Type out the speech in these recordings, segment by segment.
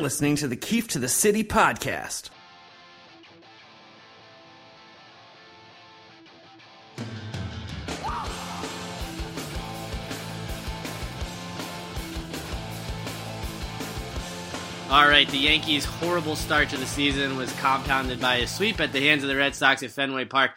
listening to the Keefe to the City podcast. All right, the Yankees' horrible start to the season was compounded by a sweep at the hands of the Red Sox at Fenway Park.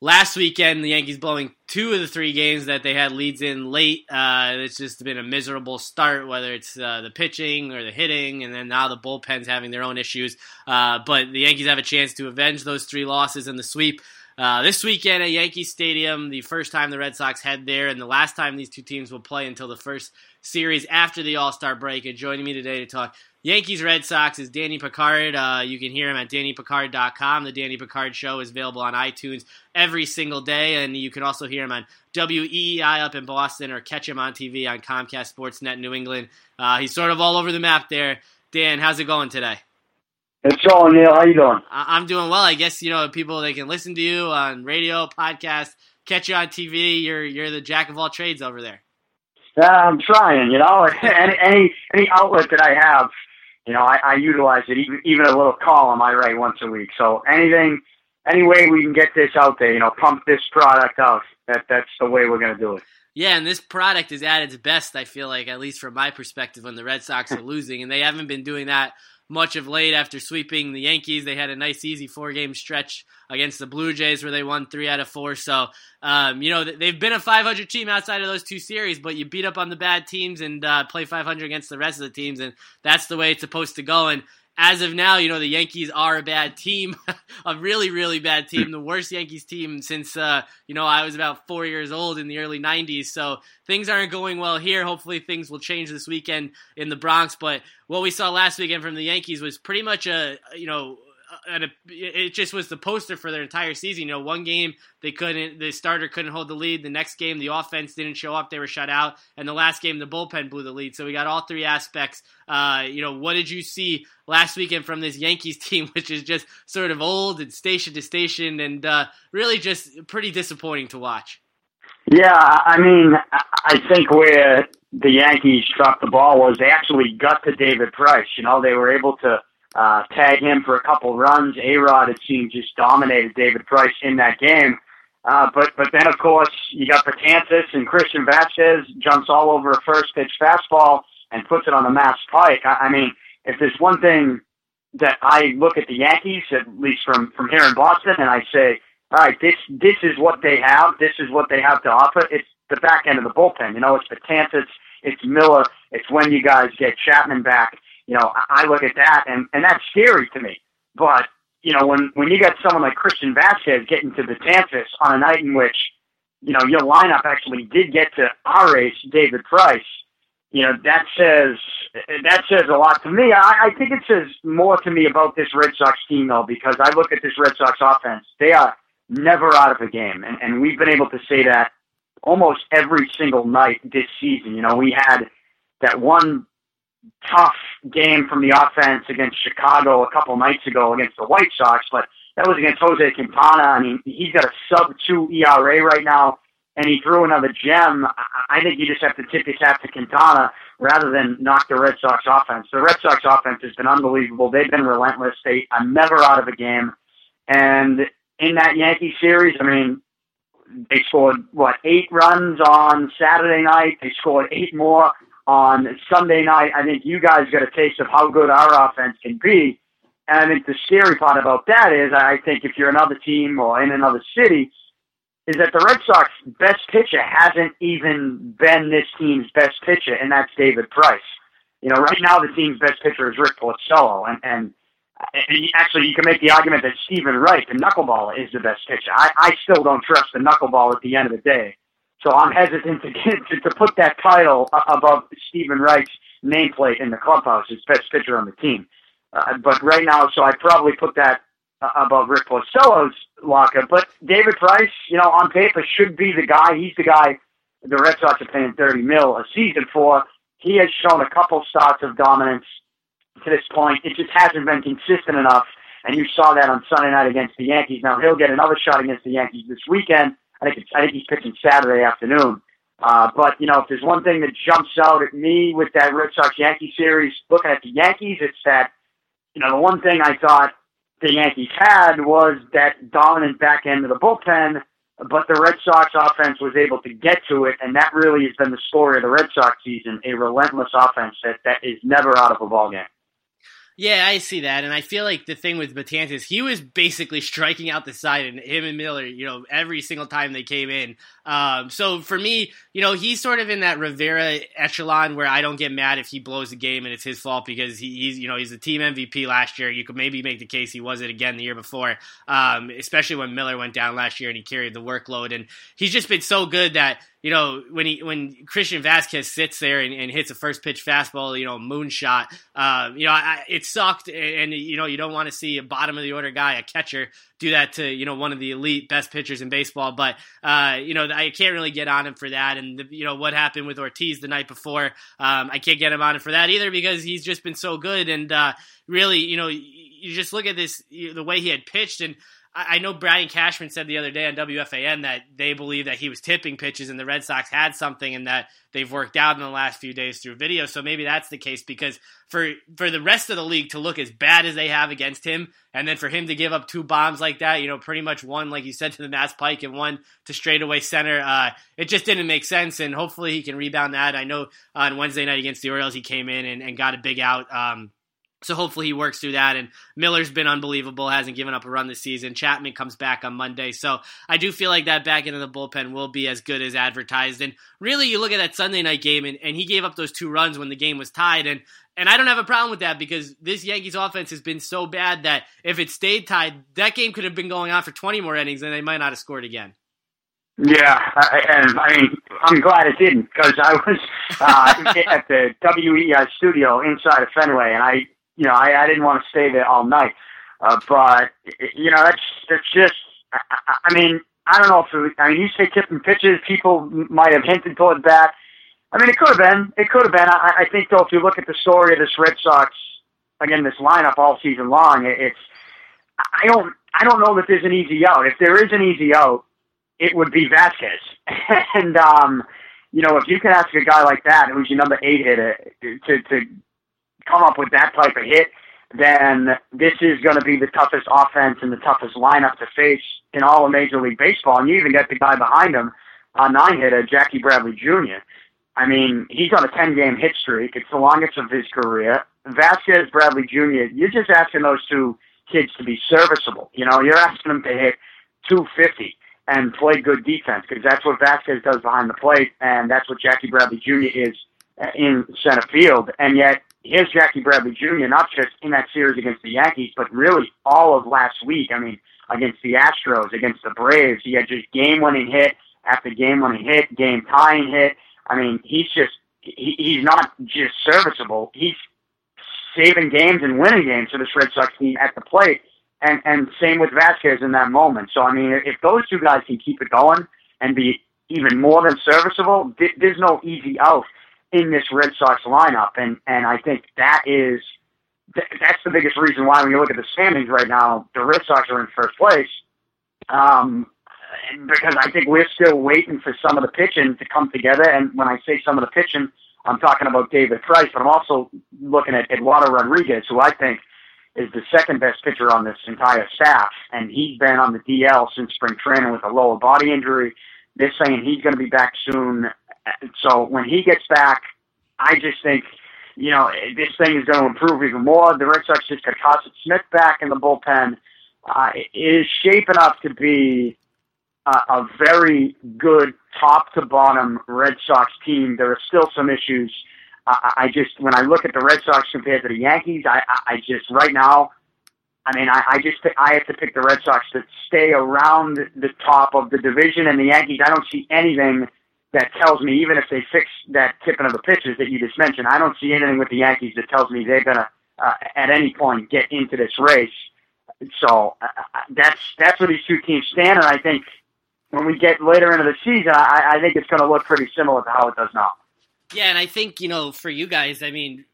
Last weekend, the Yankees blowing two of the three games that they had leads in late. Uh, it's just been a miserable start, whether it's uh, the pitching or the hitting, and then now the bullpen's having their own issues. Uh, but the Yankees have a chance to avenge those three losses in the sweep. Uh, this weekend at Yankee Stadium, the first time the Red Sox head there, and the last time these two teams will play until the first series after the All Star break. And joining me today to talk Yankees Red Sox is Danny Picard. Uh, you can hear him at DannyPicard.com. The Danny Picard Show is available on iTunes every single day, and you can also hear him on WEEI up in Boston or catch him on TV on Comcast Sportsnet New England. Uh, he's sort of all over the map there. Dan, how's it going today? It's going, Neil. How you doing? I'm doing well. I guess you know people they can listen to you on radio, podcast, catch you on TV. You're you're the jack of all trades over there. Yeah, I'm trying. You know, any any any outlet that I have you know, I, I utilize it even even a little column I write once a week. So anything, any way we can get this out there, you know, pump this product out. That that's the way we're gonna do it. Yeah, and this product is at its best. I feel like, at least from my perspective, when the Red Sox are losing, and they haven't been doing that much of late after sweeping the Yankees. They had a nice, easy four game stretch against the Blue Jays where they won three out of four. So, um, you know, they've been a 500 team outside of those two series, but you beat up on the bad teams and uh, play 500 against the rest of the teams, and that's the way it's supposed to go. And as of now, you know, the Yankees are a bad team, a really, really bad team, the worst Yankees team since, uh, you know, I was about four years old in the early 90s. So things aren't going well here. Hopefully things will change this weekend in the Bronx. But what we saw last weekend from the Yankees was pretty much a, you know, and it just was the poster for their entire season. You know, one game they couldn't, the starter couldn't hold the lead. The next game, the offense didn't show up; they were shut out. And the last game, the bullpen blew the lead. So we got all three aspects. Uh, you know, what did you see last weekend from this Yankees team, which is just sort of old and station to station, and uh, really just pretty disappointing to watch? Yeah, I mean, I think where the Yankees dropped the ball was they actually got to David Price. You know, they were able to uh, tag him for a couple runs. A Rod, it seemed, just dominated David Price in that game. Uh, but but then of course you got Betances and Christian Vázquez jumps all over a first pitch fastball and puts it on the mass pike. I, I mean, if there's one thing that I look at the Yankees, at least from from here in Boston, and I say, all right, this this is what they have. This is what they have to offer. It's the back end of the bullpen. You know, it's Betances, it's Miller, it's when you guys get Chapman back you know, I look at that and, and that's scary to me. But, you know, when, when you got someone like Christian Vázquez getting to the Betances on a night in which, you know, your lineup actually did get to our ace, David Price, you know, that says, that says a lot to me. I, I think it says more to me about this Red Sox team though, because I look at this Red Sox offense. They are never out of a game. And, and we've been able to say that almost every single night this season. You know, we had that one tough game from the offense against Chicago a couple nights ago against the White Sox, but that was against Jose Quintana. I mean, he's got a sub two ERA right now, and he threw another gem. I think you just have to tip your cap to Quintana rather than knock the Red Sox offense. The Red Sox offense has been unbelievable. They've been relentless. They are never out of a game. And in that Yankee series, I mean, they scored what eight runs on Saturday night. They scored eight more on Sunday night, I think you guys got a taste of how good our offense can be. And I think the scary part about that is, I think if you're another team or in another city, is that the Red Sox best pitcher hasn't even been this team's best pitcher, and that's David Price. You know, right now the team's best pitcher is Rick Porcello, and, and, actually you can make the argument that Stephen Wright, the knuckleballer, is the best pitcher. I, I still don't trust the knuckleball at the end of the day. So I'm hesitant to get, to, put that title above Stephen Wright's nameplate in the clubhouse as best pitcher on the team. Uh, but right now, so I'd probably put that uh, above Rick Porcello's locker. But David Price, you know, on paper should be the guy. He's the guy the Red Sox are paying 30 mil a season for. He has shown a couple starts of dominance to this point. It just hasn't been consistent enough. And you saw that on Sunday night against the Yankees. Now he'll get another shot against the Yankees this weekend. I think it's, I think he's pitching Saturday afternoon. Uh, but you know, if there's one thing that jumps out at me with that Red Sox Yankee series, looking at the Yankees, it's that you know the one thing I thought the Yankees had was that dominant back end of the bullpen, but the Red Sox offense was able to get to it, and that really has been the story of the Red Sox season: a relentless offense that that is never out of a ball game. Yeah, I see that, and I feel like the thing with Betances, he was basically striking out the side, and him and Miller, you know, every single time they came in. Um, so for me, you know, he's sort of in that Rivera echelon where I don't get mad if he blows the game and it's his fault because he, he's, you know, he's the team MVP last year. You could maybe make the case he was it again the year before, um, especially when Miller went down last year and he carried the workload, and he's just been so good that you know, when he when Christian Vázquez sits there and, and hits a first pitch fastball, you know, moonshot, uh, you know, I, it sucked, and, and, you know, you don't want to see a bottom of the order guy, a catcher, do that to you know one of the elite best pitchers in baseball. But uh, you know, I can't really get on him for that, and the, you know what happened with Ortiz the night before, um, I can't get him on him for that either because he's just been so good, and uh, really, you know, you just look at this the way he had pitched and. I know Brian Cashman said the other day on WFAN that they believe that he was tipping pitches and the Red Sox had something and that they've worked out in the last few days through video. So maybe that's the case because for for the rest of the league to look as bad as they have against him, and then for him to give up two bombs like that, you know, pretty much one like you said to the Mass Pike and one to straightaway center, uh, it just didn't make sense. And hopefully he can rebound that. I know on Wednesday night against the Orioles he came in and, and got a big out. Um, so hopefully he works through that. And Miller's been unbelievable, hasn't given up a run this season. Chapman comes back on Monday. So I do feel like that back end of the bullpen will be as good as advertised. And really, you look at that Sunday night game, and, and he gave up those two runs when the game was tied. And and I don't have a problem with that because this Yankees offense has been so bad that if it stayed tied, that game could have been going on for 20 more innings and they might not have scored again. Yeah, I, and I mean, I'm glad it didn't because I was uh, at the WEEI studio inside of Fenway, and I you know, I, I didn't want to stay there all night. Uh, but you know, that's that's just. I, I mean, I don't know if it, I mean you say tipping pitches. People might have hinted towards that. I mean, it could have been. It could have been. I, I think though, if you look at the story of this Red Sox, again, this lineup all season long, it, it's. I don't. I don't know that there's an easy out. If there is an easy out, it would be Vázquez. and um, you know, if you can ask a guy like that, who's your number eight hitter, to to come up with that type of hit, then this is going to be the toughest offense and the toughest lineup to face in all of Major League Baseball. And you even get the guy behind him, a nine hitter, Jackie Bradley Jr. I mean, he's on a 10 game hit streak. It's the longest of his career. Vázquez, Bradley Jr., you're just asking those two kids to be serviceable. You know, you're asking them to hit 250 and play good defense because that's what Vázquez does behind the plate, and that's what Jackie Bradley Jr. is uh, in center field. And yet, here's Jackie Bradley Jr. not just in that series against the Yankees, but really all of last week. I mean, against the Astros, against the Braves, he had just game-winning hit after game-winning hit, game-tying hit. I mean, he's just he, he's not just serviceable. He's saving games and winning games for this Red Sox team at the plate. And and same with Vázquez in that moment. So I mean, if those two guys can keep it going and be even more than serviceable, there's no easy out in this Red Sox lineup, and and I think that is that's the biggest reason why when you look at the standings right now, the Red Sox are in first place. Um, because I think we're still waiting for some of the pitching to come together. And when I say some of the pitching, I'm talking about David Price, but I'm also looking at Eduardo Rodriguez, who I think is the second best pitcher on this entire staff. And he's been on the DL since spring training with a lower body injury. They're saying he's going to be back soon. So when he gets back, I just think, you know, this thing is going to improve even more. The Red Sox just got Carson Smith back in the bullpen. Uh, it is shaping up to be a, a very good top to bottom Red Sox team. There are still some issues. I, I just, when I look at the Red Sox compared to the Yankees, I, I just, right now, I mean, I, I just I have to pick the Red Sox to stay around the top of the division, and the Yankees. I don't see anything that tells me, even if they fix that tipping of the pitches that you just mentioned, I don't see anything with the Yankees that tells me they're gonna uh, at any point get into this race. So uh, uh, that's that's where these two teams stand, and I think when we get later into the season, I, I think it's going to look pretty similar to how it does now. Yeah, and I think you know for you guys, I mean,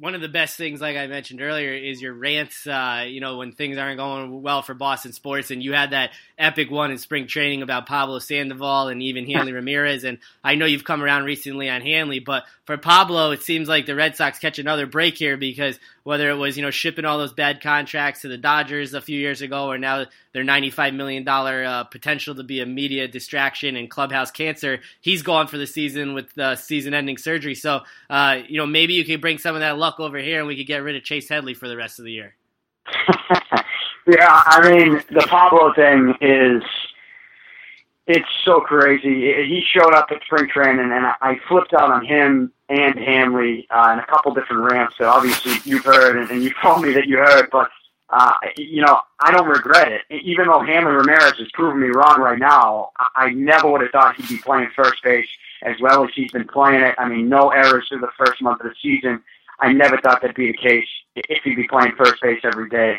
one of the best things, like I mentioned earlier, is your rants. Uh, you know, when things aren't going well for Boston sports, and you had that epic one in spring training about Pablo Sandoval and even Hanley Ramirez. And I know you've come around recently on Hanley, but for Pablo, it seems like the Red Sox catch another break here because whether it was you know shipping all those bad contracts to the Dodgers a few years ago, or now their ninety-five million dollar uh, potential to be a media distraction and clubhouse cancer, he's gone for the season with the season-ending surgery. So uh, you know maybe you could bring some of that luck over here, and we could get rid of Chase Headley for the rest of the year. yeah, I mean the Pablo thing is it's so crazy. He showed up at spring training, and I flipped out on him and Hanley uh, in a couple different rants that obviously you've heard, and, and you told me that you heard, but uh, you know, I don't regret it. Even though Hanley Ramirez has proven me wrong right now, I never would have thought he'd be playing first base as well as he's been playing it. I mean, no errors through the first month of the season. I never thought that'd be the case if he'd be playing first base every day.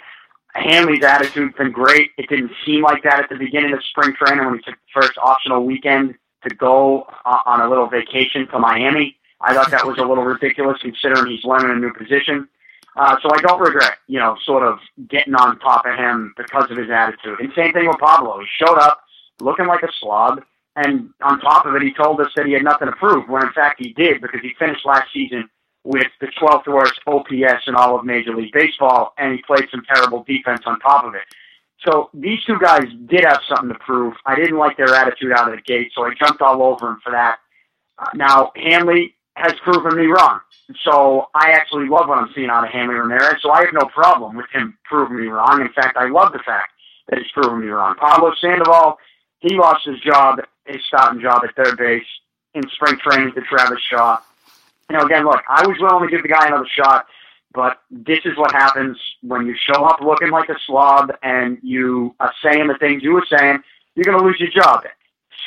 Hanley's attitude's been great. It didn't seem like that at the beginning of spring training when he took the first optional weekend to go on a little vacation to Miami. I thought that was a little ridiculous considering he's learning a new position. Uh, so I don't regret, you know, sort of getting on top of him because of his attitude. And same thing with Pablo. He showed up looking like a slob, and on top of it, he told us that he had nothing to prove, when in fact he did because he finished last season with the 12th worst OPS in all of Major League Baseball, and he played some terrible defense on top of it. So these two guys did have something to prove. I didn't like their attitude out of the gate, so I jumped all over him for that. Uh, now, Hanley has proven me wrong. So I actually love what I'm seeing out of Hanley Ramirez, so I have no problem with him proving me wrong. In fact, I love the fact that he's proven me wrong. Pablo Sandoval, he lost his job, his starting job at third base in spring training to Travis Shaw. You know, again, look, I was willing to give the guy another shot, but this is what happens when you show up looking like a slob and you are saying the things you were saying, you're going to lose your job.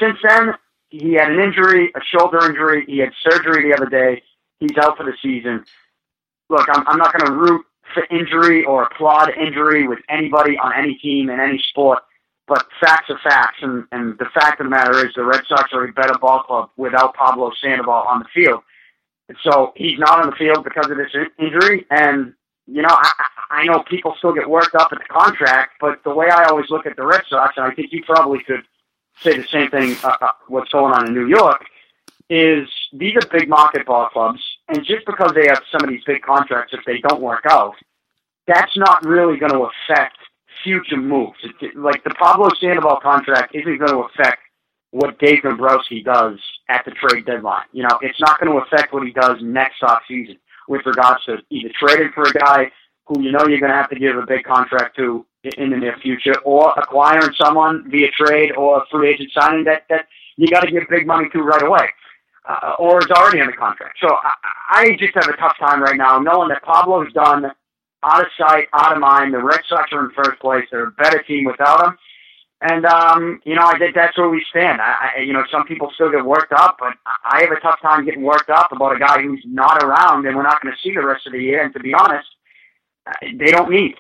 Since then, he had an injury, a shoulder injury. He had surgery the other day. He's out for the season. Look, I'm, I'm not going to root for injury or applaud injury with anybody on any team in any sport, but facts are facts. And, and the fact of the matter is the Red Sox are a better ball club without Pablo Sandoval on the field. So he's not on the field because of this injury. And, you know, I, I know people still get worked up at the contract, but the way I always look at the Red Sox, and I think you probably could – say the same thing. Uh, uh, what's going on in New York is these are big market ball clubs, and just because they have some of these big contracts, if they don't work out, that's not really going to affect future moves. It, like the Pablo Sandoval contract isn't going to affect what Dave Dombrowski does at the trade deadline. You know, it's not going to affect what he does next off season with regards to either trading for a guy who you know you're going to have to give a big contract to in the near future, or acquiring someone via trade or free agent signing that that you got to give big money to right away, uh, or is already under contract. So I, I just have a tough time right now knowing that Pablo's done out of sight, out of mind. The Red Sox are in first place. They're a better team without him. And um, you know, I think that's where we stand. I, I, you know, some people still get worked up, but I have a tough time getting worked up about a guy who's not around, and we're not going to see the rest of the year. And to be honest, uh, they don't need.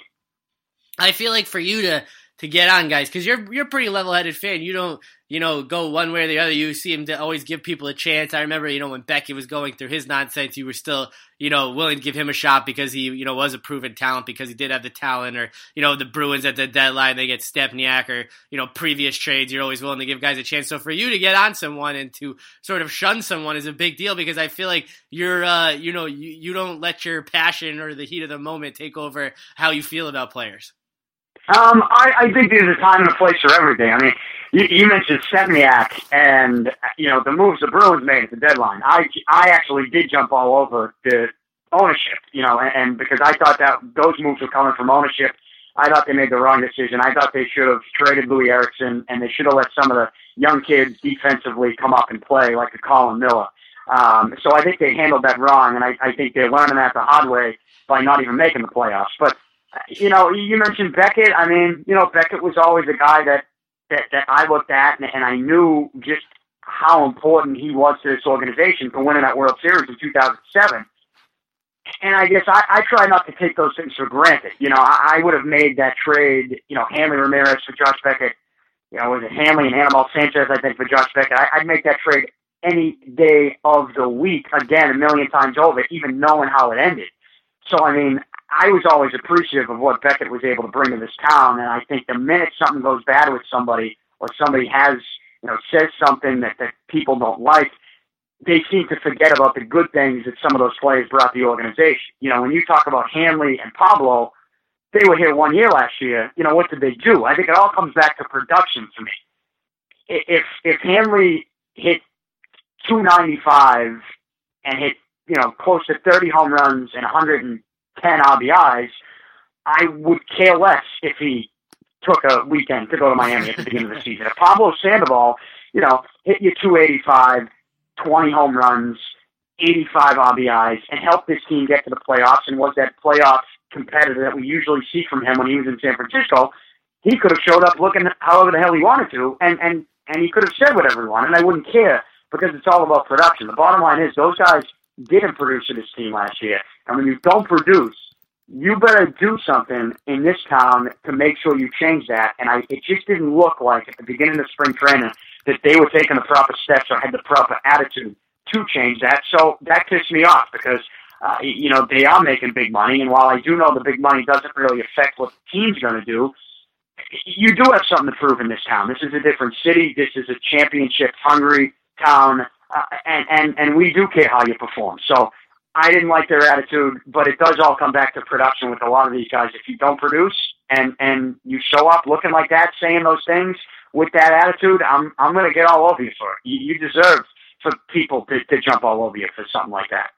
I feel like for you to to get on guys because you're you're a pretty level headed fan. You don't you know go one way or the other. You seem to always give people a chance. I remember you know when Beckett was going through his nonsense, you were still you know willing to give him a shot because he you know was a proven talent because he did have the talent. Or you know the Bruins at the deadline they get Stempniak or you know previous trades. You're always willing to give guys a chance. So for you to get on someone and to sort of shun someone is a big deal because I feel like you're uh, you know you, you don't let your passion or the heat of the moment take over how you feel about players. Um, I, I think there's a time and a place for everything. I mean, you, you mentioned Stempniak and, you know, the moves the Bruins made at the deadline. I, I actually did jump all over the ownership, you know, and, and because I thought that those moves were coming from ownership. I thought they made the wrong decision. I thought they should have traded Loui Eriksson and they should have let some of the young kids defensively come up and play like a Colin Miller. Um, so I think they handled that wrong, and I, I think they're learning that the hard way by not even making the playoffs. But you know, you mentioned Beckett. I mean, you know, Beckett was always a guy that that, that I looked at, and, and I knew just how important he was to this organization for winning that World Series in 2007. And I guess I, I try not to take those things for granted. You know, I, I would have made that trade, you know, Hanley Ramirez for Josh Beckett. You know, was it Hanley and Anibal Sanchez, I think, for Josh Beckett. I, I'd make that trade any day of the week, again, a million times over, even knowing how it ended. So I mean, I was always appreciative of what Beckett was able to bring to this town, and I think the minute something goes bad with somebody or somebody has you know says something that that people don't like, they seem to forget about the good things that some of those players brought the organization. You know, when you talk about Hanley and Pablo, they were here one year last year. You know, what did they do? I think it all comes back to production for me. If if Hanley hit 295 and hit you know close to 30 home runs and 110 RBIs, I would care less if he took a weekend to go to Miami at the beginning of the season. If Pablo Sandoval, you know, hit you 285, 20 home runs, 85 RBIs, and helped this team get to the playoffs and was that playoff competitor that we usually see from him when he was in San Francisco, he could have showed up looking however the hell he wanted to, and and and he could have said whatever he wanted, and I wouldn't care because it's all about production. The bottom line is those guys didn't produce for this team last year, and when you don't produce, you better do something in this town to make sure you change that. And I, it just didn't look like at the beginning of spring training that they were taking the proper steps or had the proper attitude to change that. So that pissed me off because, uh, you know, they are making big money. And while I do know the big money doesn't really affect what the team's going to do, you do have something to prove in this town. This is a different city. This is a championship hungry town. Uh, and, and, and we do care how you perform. So I didn't like their attitude, but it does all come back to production with a lot of these guys. If you don't produce and, and you show up looking like that, saying those things with that attitude, I'm, I'm going to get all over you for it. You, you deserve for people to, to jump all over you for something like that.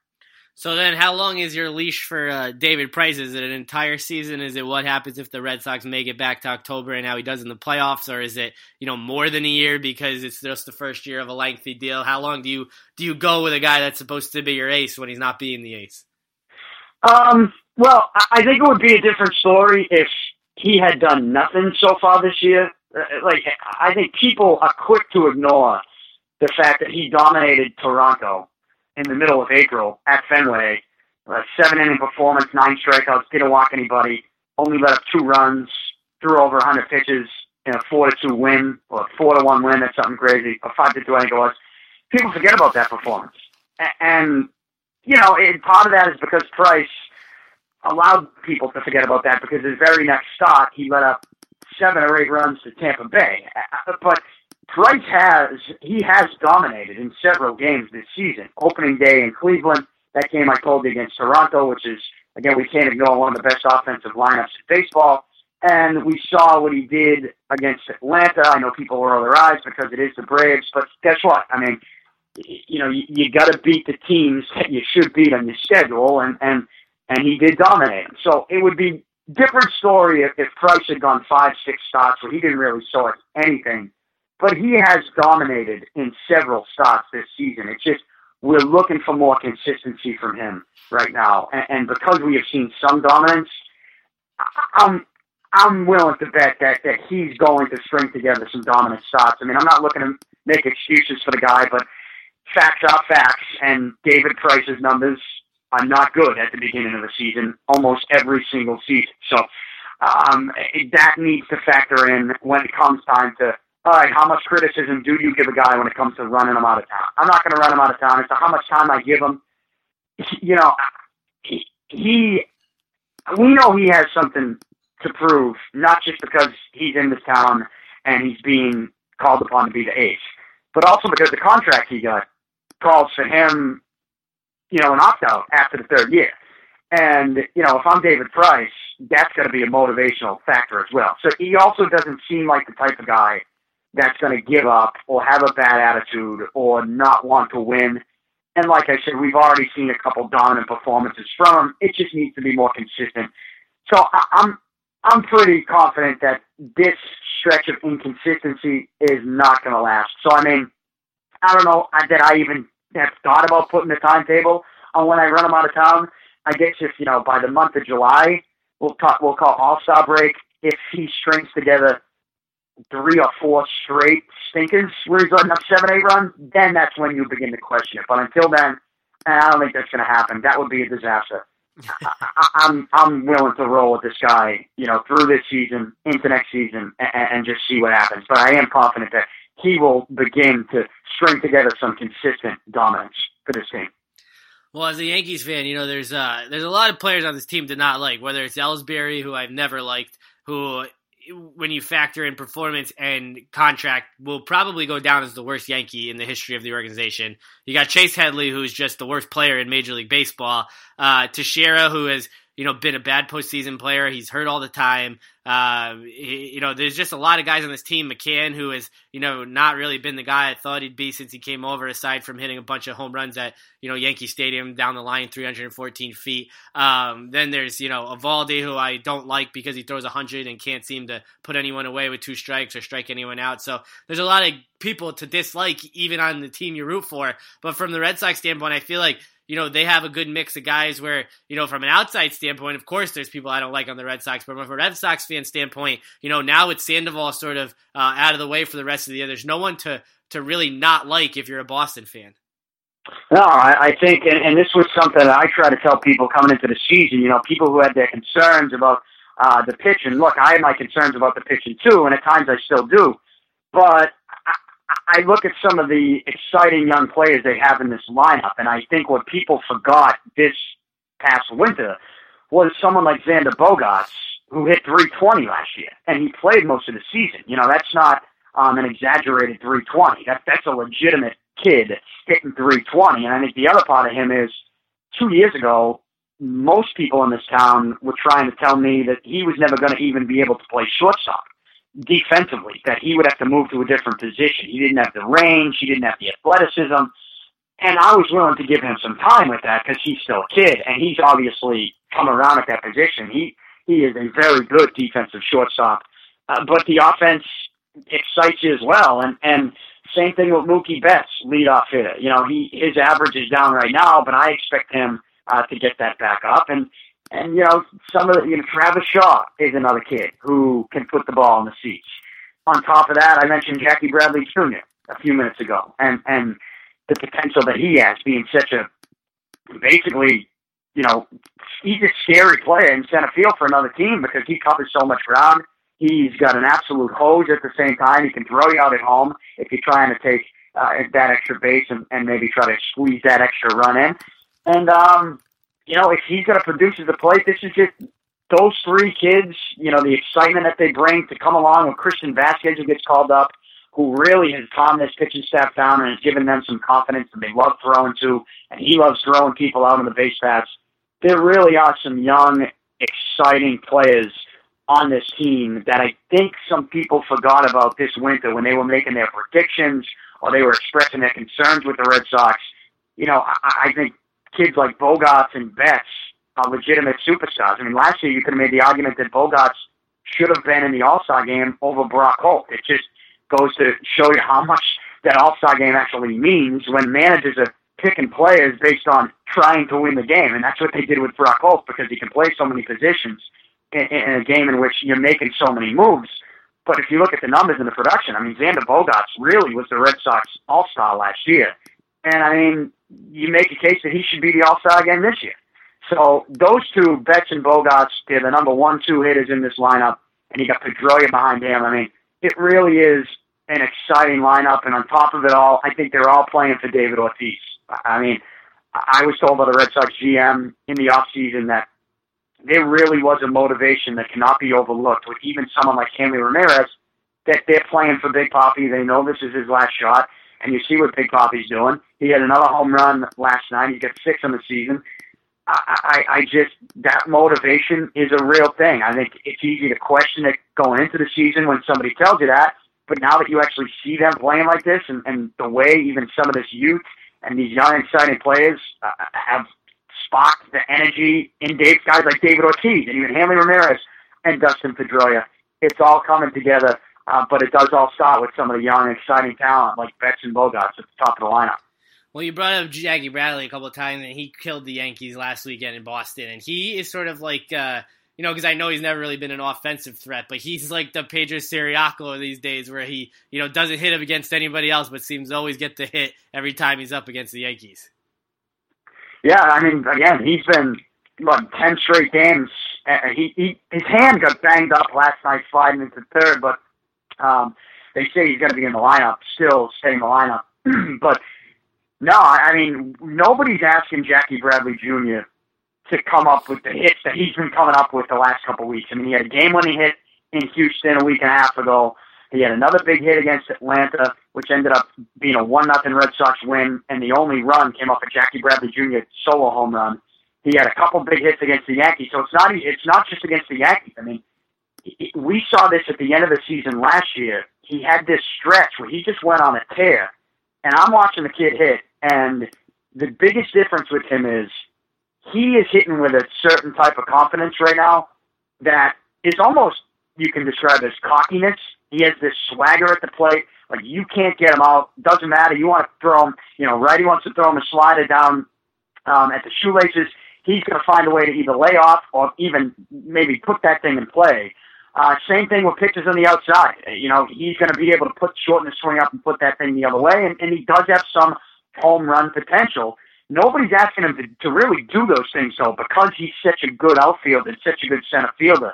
So then, how long is your leash for uh, David Price? Is it an entire season? Is it what happens if the Red Sox make it back to October and how he does in the playoffs, or is it you know more than a year because it's just the first year of a lengthy deal? How long do you do you go with a guy that's supposed to be your ace when he's not being the ace? Um, well, I think it would be a different story if he had done nothing so far this year. Uh, like, I think people are quick to ignore the fact that he dominated Toronto in the middle of April at Fenway. A seven inning performance, nine strikeouts, didn't walk anybody, only let up two runs, threw over 100 pitches in a four to two win or a four to one win. That's something crazy. A five to two, I think it was. People forget about that performance, and you know, it, part of that is because Price allowed people to forget about that because his very next start he let up seven or eight runs to Tampa Bay. But Price has he has dominated in several games this season. Opening day in Cleveland, that game I called against Toronto, which is again we can't ignore one of the best offensive lineups in baseball. And we saw what he did against Atlanta. I know people roll their eyes because it is the Braves, but guess what? I mean, you know, you, you got to beat the teams that you should beat on your schedule, and and and he did dominate. So it would be different story if, if Price had gone five, six starts where he didn't really us anything but he has dominated in several spots this season. It's just we're looking for more consistency from him right now, and, and because we have seen some dominance, I'm I'm willing to bet that that he's going to string together some dominant shots. I mean, I'm not looking to make excuses for the guy, but facts are facts, and David Price's numbers are not good at the beginning of the season, almost every single season. So um, that needs to factor in when it comes time to all right, how much criticism do you give a guy when it comes to running him out of town? I'm not going to run him out of town. It's how much time I give him. You know, he, he, we know he has something to prove, not just because he's in this town and he's being called upon to be the ace, but also because the contract he got calls for him, you know, an opt out after the third year. And, you know, if I'm David Price, that's going to be a motivational factor as well. So he also doesn't seem like the type of guy – that's going to give up or have a bad attitude or not want to win. And like I said, we've already seen a couple dominant performances from him. It just needs to be more consistent. So I'm I'm pretty confident that this stretch of inconsistency is not going to last. So I mean, I don't know that I even have thought about putting the timetable on when I run him out of town. I guess if you know by the month of July, we'll talk. We'll call All Star break. If he strings together three or four straight stinkers where he's letting up seven, eight runs, then that's when you begin to question it. But until then, I don't think that's going to happen. That would be a disaster. I, I'm I'm willing to roll with this guy, you know, through this season into next season, and, and just see what happens. But I am confident that he will begin to string together some consistent dominance for this team. Well, as a Yankees fan, you know there's uh there's a lot of players on this team to not like. Whether it's Ellsbury, who I've never liked, who when you factor in performance and contract, will probably go down as the worst Yankee in the history of the organization. You got Chase Headley, who's just the worst player in Major League Baseball. Uh, Teixeira, who has you know, been a bad postseason player. He's hurt all the time. Uh, he, you know, there's just a lot of guys on this team. McCann, who has, you know, not really been the guy I thought he'd be since he came over, aside from hitting a bunch of home runs at, you know, Yankee Stadium down the line, 314 feet. Um, then there's, you know, Eovaldi, who I don't like because he throws 100 and can't seem to put anyone away with two strikes or strike anyone out. So there's a lot of people to dislike, even on the team you root for. But from the Red Sox standpoint, I feel like you know, they have a good mix of guys where, you know, from an outside standpoint, of course, there's people I don't like on the Red Sox, but from a Red Sox fan standpoint, you know, now with Sandoval sort of uh, out of the way for the rest of the year, there's no one to, to really not like if you're a Boston fan. No, I, I think, and, and this was something that I try to tell people coming into the season, you know, people who had their concerns about uh, the pitch, and look, I had my concerns about the pitching too, and at times I still do, but I look at some of the exciting young players they have in this lineup, and I think what people forgot this past winter was someone like Xander Bogaerts, who hit 320 last year, and he played most of the season. You know, that's not um, an exaggerated 320. That, that's a legitimate kid hitting 320. And I think the other part of him is two years ago, most people in this town were trying to tell me that he was never going to even be able to play shortstop defensively, that he would have to move to a different position. He didn't have the range, he didn't have the athleticism. And I was willing to give him some time with that because he's still a kid and he's obviously come around at that position. He he is a very good defensive shortstop, uh, but the offense excites you as well. And and same thing with Mookie Betts, leadoff hitter. You know, he his average is down right now, but I expect him uh, to get that back up. And and you know, some of the, you know, Travis Shaw is another kid who can put the ball in the seats. On top of that, I mentioned Jackie Bradley Jr. a few minutes ago, and and the potential that he has being such a basically, you know, he's a scary player in center field for another team because he covers so much ground. He's got an absolute hose at the same time. He can throw you out at home if you're trying to take uh, that extra base and, and maybe try to squeeze that extra run in. And um, you know, if he's going to produce at the plate, this is just those three kids, you know, the excitement that they bring to come along with Christian Vázquez who gets called up, who really has calmed this pitching staff down and has given them some confidence that they love throwing to, and he loves throwing people out on the base paths. There really are some young, exciting players on this team that I think some people forgot about this winter when they were making their predictions or they were expressing their concerns with the Red Sox. You know, I, I think kids like Bogaerts and Betts are legitimate superstars. I mean, last year you could have made the argument that Bogaerts should have been in the All Star game over Brock Holt. It just goes to show you how much that All Star game actually means when managers are picking players based on trying to win the game, and that's what they did with Brock Holt because he can play so many positions in, in a game in which you're making so many moves. But if you look at the numbers and the production, I mean, Xander Bogaerts really was the Red Sox All Star last year. And I mean, you make a case that he should be the All Star again this year. So those two, Betts and Bogaerts, they're the number one, two hitters in this lineup, and you got Pedroia behind him. I mean, it really is an exciting lineup, and on top of it all, I think they're all playing for David Ortiz. I mean, I was told by the Red Sox GM in the off season that there really was a motivation that cannot be overlooked with even someone like Hanley Ramirez that they're playing for Big Poppy. They know this is his last shot and you see what Big Poppy's doing. He had another home run last night. He's got six on the season. I, I, I just that motivation is a real thing. I think it's easy to question it going into the season when somebody tells you that, but now that you actually see them playing like this, and, and the way even some of this youth and these young, exciting players uh, have sparked the energy in Dave guys like David Ortiz and even Hanley Ramirez and Dustin Pedroia, it's all coming together uh, but it does all start with some of the young, exciting talent like Betts and Bogaerts at the top of the lineup. Well, you brought up Jackie Bradley a couple of times, and he killed the Yankees last weekend in Boston. And he is sort of like, uh, you know, because I know he's never really been an offensive threat, but he's like the Pedro Ciriaco these days, where he, you know, doesn't hit him against anybody else, but seems to always get the hit every time he's up against the Yankees. Yeah, I mean, again, he's been what ten straight games. He, he his hand got banged up last night, sliding into third, but um, they say he's going to be in the lineup, still staying in the lineup. but No, I mean nobody's asking Jackie Bradley Jr. to come up with the hits that he's been coming up with the last couple weeks. I mean, he had a game-winning hit in Houston a week and a half ago. He had another big hit against Atlanta, which ended up being a one nothing Red Sox win, and the only run came off a Jackie Bradley Jr. solo home run. He had a couple big hits against the Yankees, so it's not it's not just against the Yankees. I mean, we saw this at the end of the season last year. He had this stretch where he just went on a tear, and I'm watching the kid hit, and the biggest difference with him is he is hitting with a certain type of confidence right now that is almost you can describe as cockiness. He has this swagger at the plate. Like you can't get him out. Doesn't matter. You want to throw him. You know, righty wants to throw him a slider down um, at the shoelaces. He's going to find a way to either lay off or even maybe put that thing in play. Uh, same thing with pitches on the outside. You know, he's going to be able to put shorten the swing up and put that thing the other way, and, and he does have some home run potential. Nobody's asking him to, to really do those things though, because he's such a good outfielder and such a good center fielder.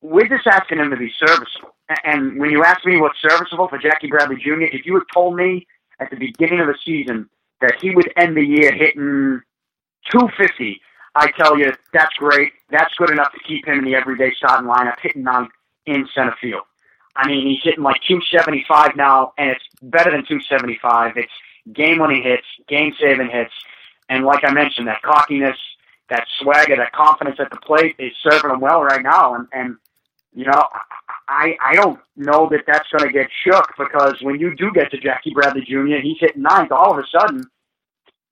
We're just asking him to be serviceable. And when you ask me what's serviceable for Jackie Bradley Jr., if you had told me at the beginning of the season that he would end the year hitting 250, I tell you that's great. That's good enough to keep him in the everyday starting lineup, hitting on in center field. I mean, he's hitting like 275 now, and it's better than 275. It's game-winning hits, game-saving hits, and like I mentioned, that cockiness, that swagger, that confidence at the plate is serving him well right now. And, and you know, I I don't know that that's going to get shook because when you do get to Jackie Bradley Jr., he's hitting ninth. All of a sudden,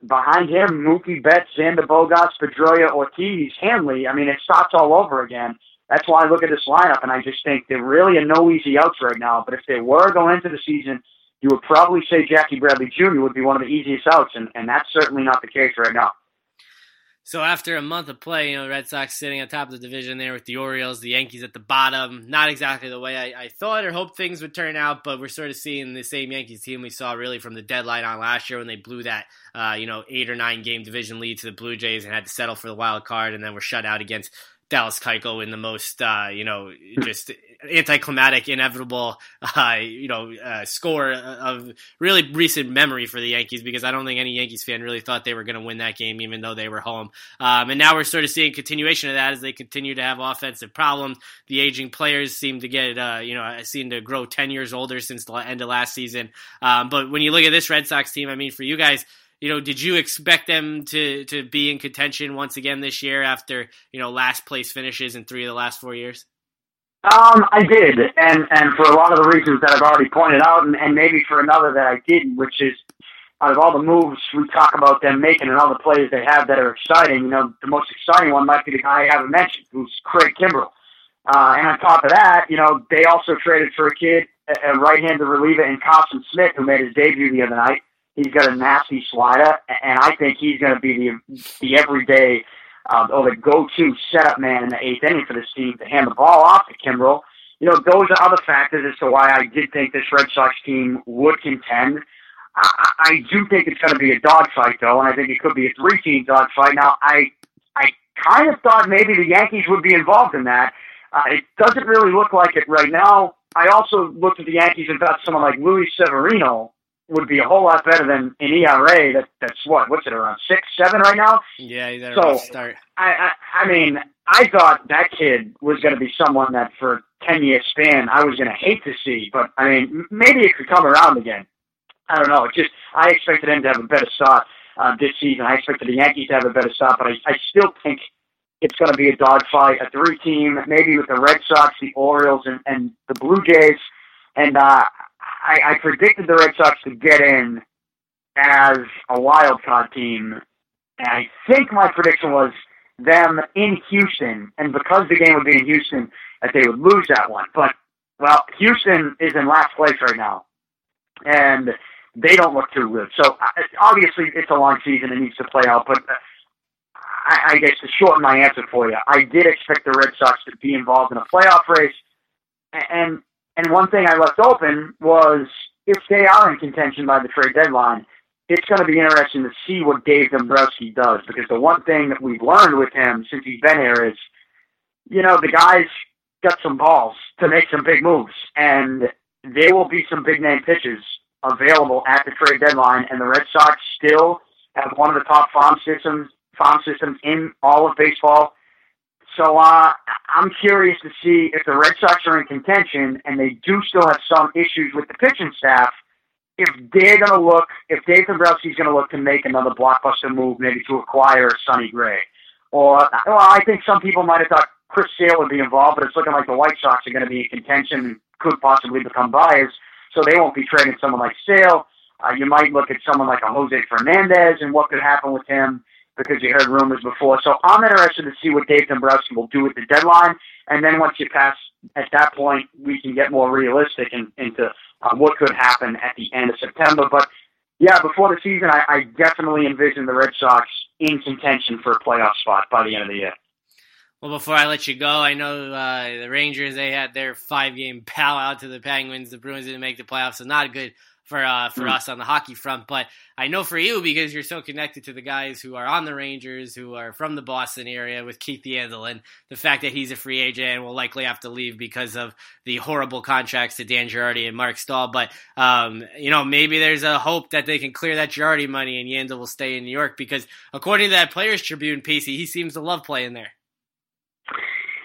behind him, Mookie Betts, Xander Bogaerts, Pedroia, Ortiz, Hanley. I mean, it starts all over again. That's why I look at this lineup and I just think there really are no easy outs right now. But if they were going into the season, you would probably say Jackie Bradley Jr. would be one of the easiest outs, and, and that's certainly not the case right now. So after a month of play, you know, Red Sox sitting on top of the division there with the Orioles, the Yankees at the bottom. Not exactly the way I, I, thought or hoped things would turn out, but we're sort of seeing the same Yankees team we saw really from the deadline on last year when they blew that, uh, you know, eight or nine game division lead to the Blue Jays and had to settle for the wild card, and then were shut out against Dallas Keuchel in the most, uh, you know, just anticlimactic, inevitable, uh, you know, uh, score of really recent memory for the Yankees because I don't think any Yankees fan really thought they were going to win that game, even though they were home. Um, and now we're sort of seeing continuation of that as they continue to have offensive problems. The aging players seem to get, uh, you know, seem to grow 10 years older since the end of last season. Um, but when you look at this Red Sox team, I mean, for you guys, you know, did you expect them to to be in contention once again this year after you know last place finishes in three of the last four years? Um, I did, and and for a lot of the reasons that I've already pointed out, and, and maybe for another that I didn't, which is out of all the moves we talk about them making and all the players they have that are exciting, you know, the most exciting one might be the guy I haven't mentioned, who's Craig Kimbrel. Uh, and on top of that, you know, they also traded for a kid, a right-handed reliever in Carson Smith, who made his debut the other night. He's got a nasty slider, and I think he's going to be the the everyday um, or the go-to setup man in the eighth inning for this team to hand the ball off to Kimbrel. You know, those are other factors as to why I did think this Red Sox team would contend. I, I do think it's going to be a dogfight, though, and I think it could be a three-team dogfight. Now, I I kind of thought maybe the Yankees would be involved in that. Uh, it doesn't really look like it right now. I also looked at the Yankees and thought someone like Luis Severino would be a whole lot better than an ERA that that's what what's it around six seven right now. Yeah, he's so start. I, I I mean I thought that kid was going to be someone that for ten year span I was going to hate to see, but I mean maybe it could come around again. I don't know. It just I expected him to have a better start uh, this season. I expected the Yankees to have a better start, but I, I still think it's going to be a dogfight, a three team, maybe with the Red Sox, the Orioles, and, and the Blue Jays. And uh, I, I predicted the Red Sox to get in as a wild card team, and I think my prediction was them in Houston, and because the game would be in Houston, that they would lose that one. But well, Houston is in last place right now, and they don't look too good. So obviously, it's a long season; it needs to play out. But uh, I, I guess to shorten my answer for you, I did expect the Red Sox to be involved in a playoff race, and and one thing I left open was if they are in contention by the trade deadline, it's going to be interesting to see what Dave Dombrowski does because the one thing that we've learned with him since he's been here is, you know, the guy's got some balls to make some big moves, and there will be some big name pitches available at the trade deadline, and the Red Sox still have one of the top farm systems farm systems in all of baseball. So uh, I'm curious to see if the Red Sox are in contention, and they do still have some issues with the pitching staff. If they're going to look, if Dave Dombrowski's going to look to make another blockbuster move, maybe to acquire Sonny Gray, or well, I think some people might have thought Chris Sale would be involved, but it's looking like the White Sox are going to be in contention and could possibly become buyers, so they won't be trading someone like Sale. Uh, you might look at someone like a Jose Fernandez and what could happen with him because you heard rumors before. So I'm interested to see what Dave Dombrowski will do at the deadline, and then once you pass at that point, we can get more realistic in, into uh, what could happen at the end of September. But yeah, before the season, I, I definitely envision the Red Sox in contention for a playoff spot by the end of the year. Well, before I let you go, I know uh, the Rangers they had their five game pow out to the Penguins. The Bruins didn't make the playoffs, so not a good for uh, for mm. us on the hockey front. But I know for you because you're so connected to the guys who are on the Rangers, who are from the Boston area, with Keith Yandle, and the fact that he's a free agent and will likely have to leave because of the horrible contracts to Dan Girardi and Marc Staal. But um, you know, maybe there's a hope that they can clear that Girardi money and Yandle will stay in New York because according to that Players Tribune piece, he seems to love playing there.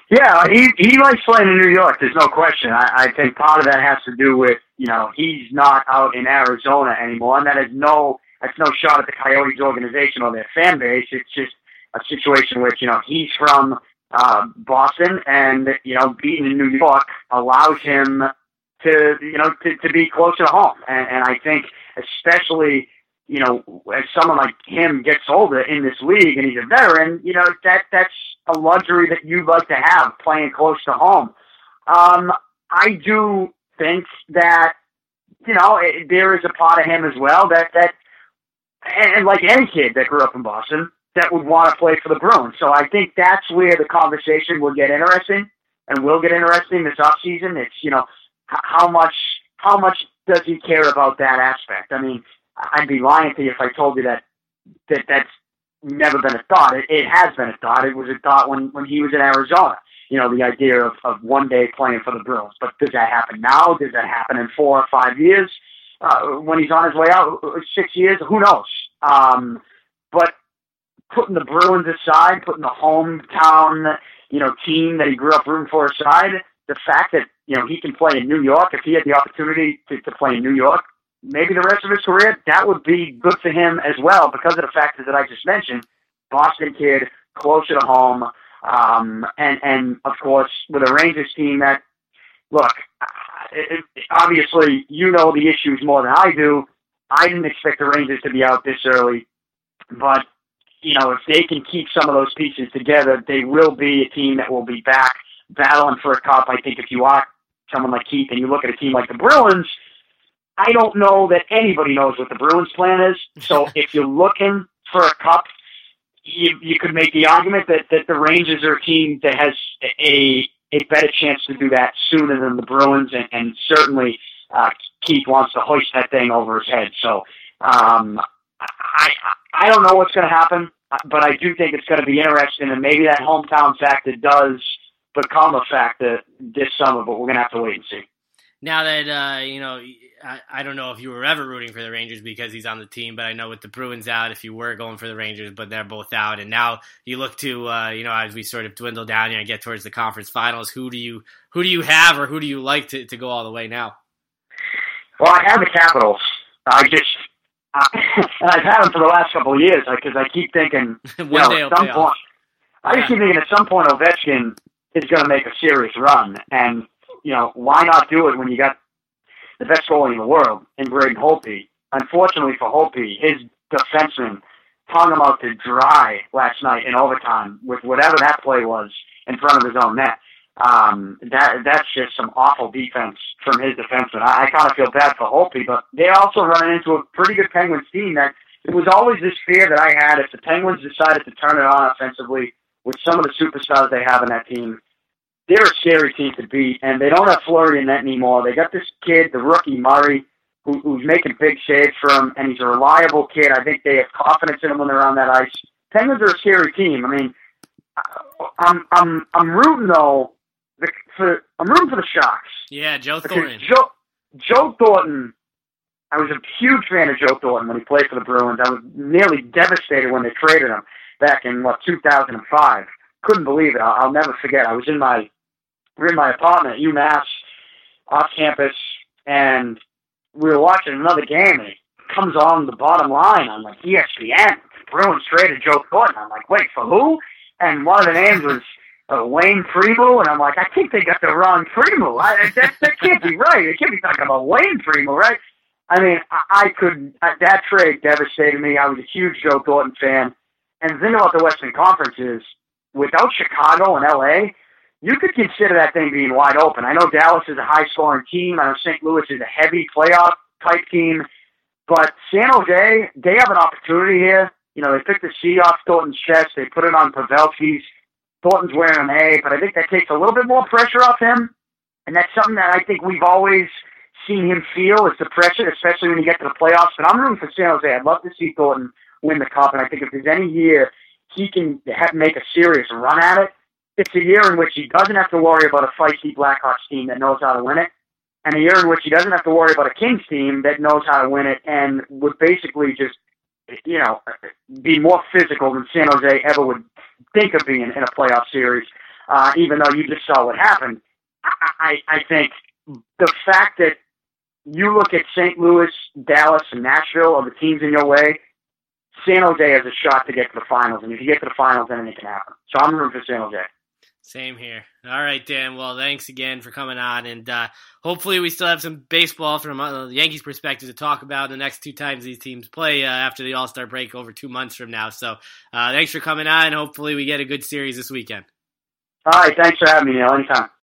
Yeah, he he likes playing in New York. There's no question. I, I think part of that has to do with you know he's not out in Arizona anymore, and that is no that's no shot at the Coyotes organization or their fan base. It's just a situation which you know he's from uh, Boston, and you know being in New York allows him to you know to, to be closer to home, and, and I think especially you know, as someone like him gets older in this league and he's a veteran, you know, that that's a luxury that you'd like to have playing close to home. Um, I do think that, you know, it, there is a part of him as well that, that, and, like any kid that grew up in Boston, that would want to play for the Bruins. So I think that's where the conversation will get interesting and will get interesting this off season. It's, you know, how much, how much does he care about that aspect? I mean, I'd be lying to you if I told you that that that's never been a thought. It, it has been a thought. It was a thought when when he was in Arizona. You know, the idea of of one day playing for the Bruins. But does that happen now? Does that happen in four or five years? Uh, when he's on his way out, six years? Who knows? Um, but putting the Bruins aside, putting the hometown, you know, team that he grew up rooting for aside, the fact that you know he can play in New York, if he had the opportunity to, to play in New York, maybe the rest of his career, that would be good for him as well because of the factors that I just mentioned. Boston kid, closer to home, um, and and of course with a Rangers team that look, it, it, obviously you know the issues more than I do. I didn't expect the Rangers to be out this early, but you know if they can keep some of those pieces together, they will be a team that will be back battling for a cup. I think if you are someone like Keith and you look at a team like the Bruins I don't know that anybody knows what the Bruins' plan is. So if you're looking for a cup, you you could make the argument that that the Rangers are a team that has a a better chance to do that sooner than the Bruins, and, and certainly uh, Keith wants to hoist that thing over his head. So um, I I don't know what's going to happen, but I do think it's going to be interesting, and maybe that hometown factor does become a factor this summer. But we're going to have to wait and see now that uh, you know, I, I, don't know if you were ever rooting for the Rangers because he's on the team, but I know with the Bruins out, if you were going for the Rangers, but they're both out, and now you look to uh, you know as we sort of dwindle down here and get towards the conference finals, who do you who do you have or who do you like to, to go all the way now? Well, I have the Capitals. I just uh, I've had them for the last couple of years because I keep thinking, you know, at some point, off. I just keep thinking at some point Ovechkin is going to make a serious run, and you know, why not do it when you got the best goalie in the world in Braden Holtby? Unfortunately for Holtby, his defenseman hung him out to dry last night in overtime with whatever that play was in front of his own net. Um, that that's just some awful defense from his defenseman. I, I kind of feel bad for Holtby, but they also running into a pretty good Penguins team that it was always this fear that I had if the Penguins decided to turn it on offensively with some of the superstars they have in that team, they're a scary team to beat, and they don't have Fleury in that anymore. They got this kid, the rookie Murray, who, who's making big saves for them, and he's a reliable kid. I think they have confidence in him when they're on that ice. Penguins are a scary team. I mean, I'm I'm I'm rooting though. For I'm rooting for the Sharks. Yeah, Joe Thornton. Joe Joe Thornton I was a huge fan of Joe Thornton when he played for the Bruins. I was nearly devastated when they traded him back in what 2005. Couldn't believe it. I'll, I'll never forget. I was in my we are in my apartment at UMass off campus, and we were watching another game, and it comes on the bottom line on like ESPN. Bruins traded Joe Thornton. I'm like, wait, for who? And one of the names was uh, Wayne Primeau, and I'm like, I think they got the wrong Primeau. I, that, that can't be right. They can't be talking about Wayne Primeau, right? I mean, I, I could. Uh, that trade devastated me. I was a huge Joe Thornton fan. And the thing about the Western Conference is, without Chicago and LA, you could consider that thing being wide open. I know Dallas is a high scoring team. I know St. Louis is a heavy playoff type team. But San Jose, they have an opportunity here. You know, they picked the C off Thornton's chest. They put it on Pavelski's. Thornton's wearing an A, but I think that takes a little bit more pressure off him. And that's something that I think we've always seen him feel is the pressure, especially when you get to the playoffs. But I'm rooting for San Jose. I'd love to see Thornton win the cup. And I think if there's any year he can have, make a serious run at it, it's a year in which he doesn't have to worry about a feisty Blackhawks team that knows how to win it, and a year in which he doesn't have to worry about a Kings team that knows how to win it and would basically just, you know, be more physical than San Jose ever would think of being in a playoff series. Uh, even though you just saw what happened, I, I, think the fact that you look at St. Louis, Dallas, and Nashville are the teams in your way. San Jose has a shot to get to the finals, and if you get to the finals, then it can happen. So I'm rooting for San Jose. Same here. All right, Dan. Well, thanks again for coming on, and uh, hopefully we still have some baseball from uh, the Yankees' perspective to talk about the next two times these teams play uh, after the All Star break over two months from now. So, uh, thanks for coming on. Hopefully, we get a good series this weekend. All right, thanks for having me. Anytime.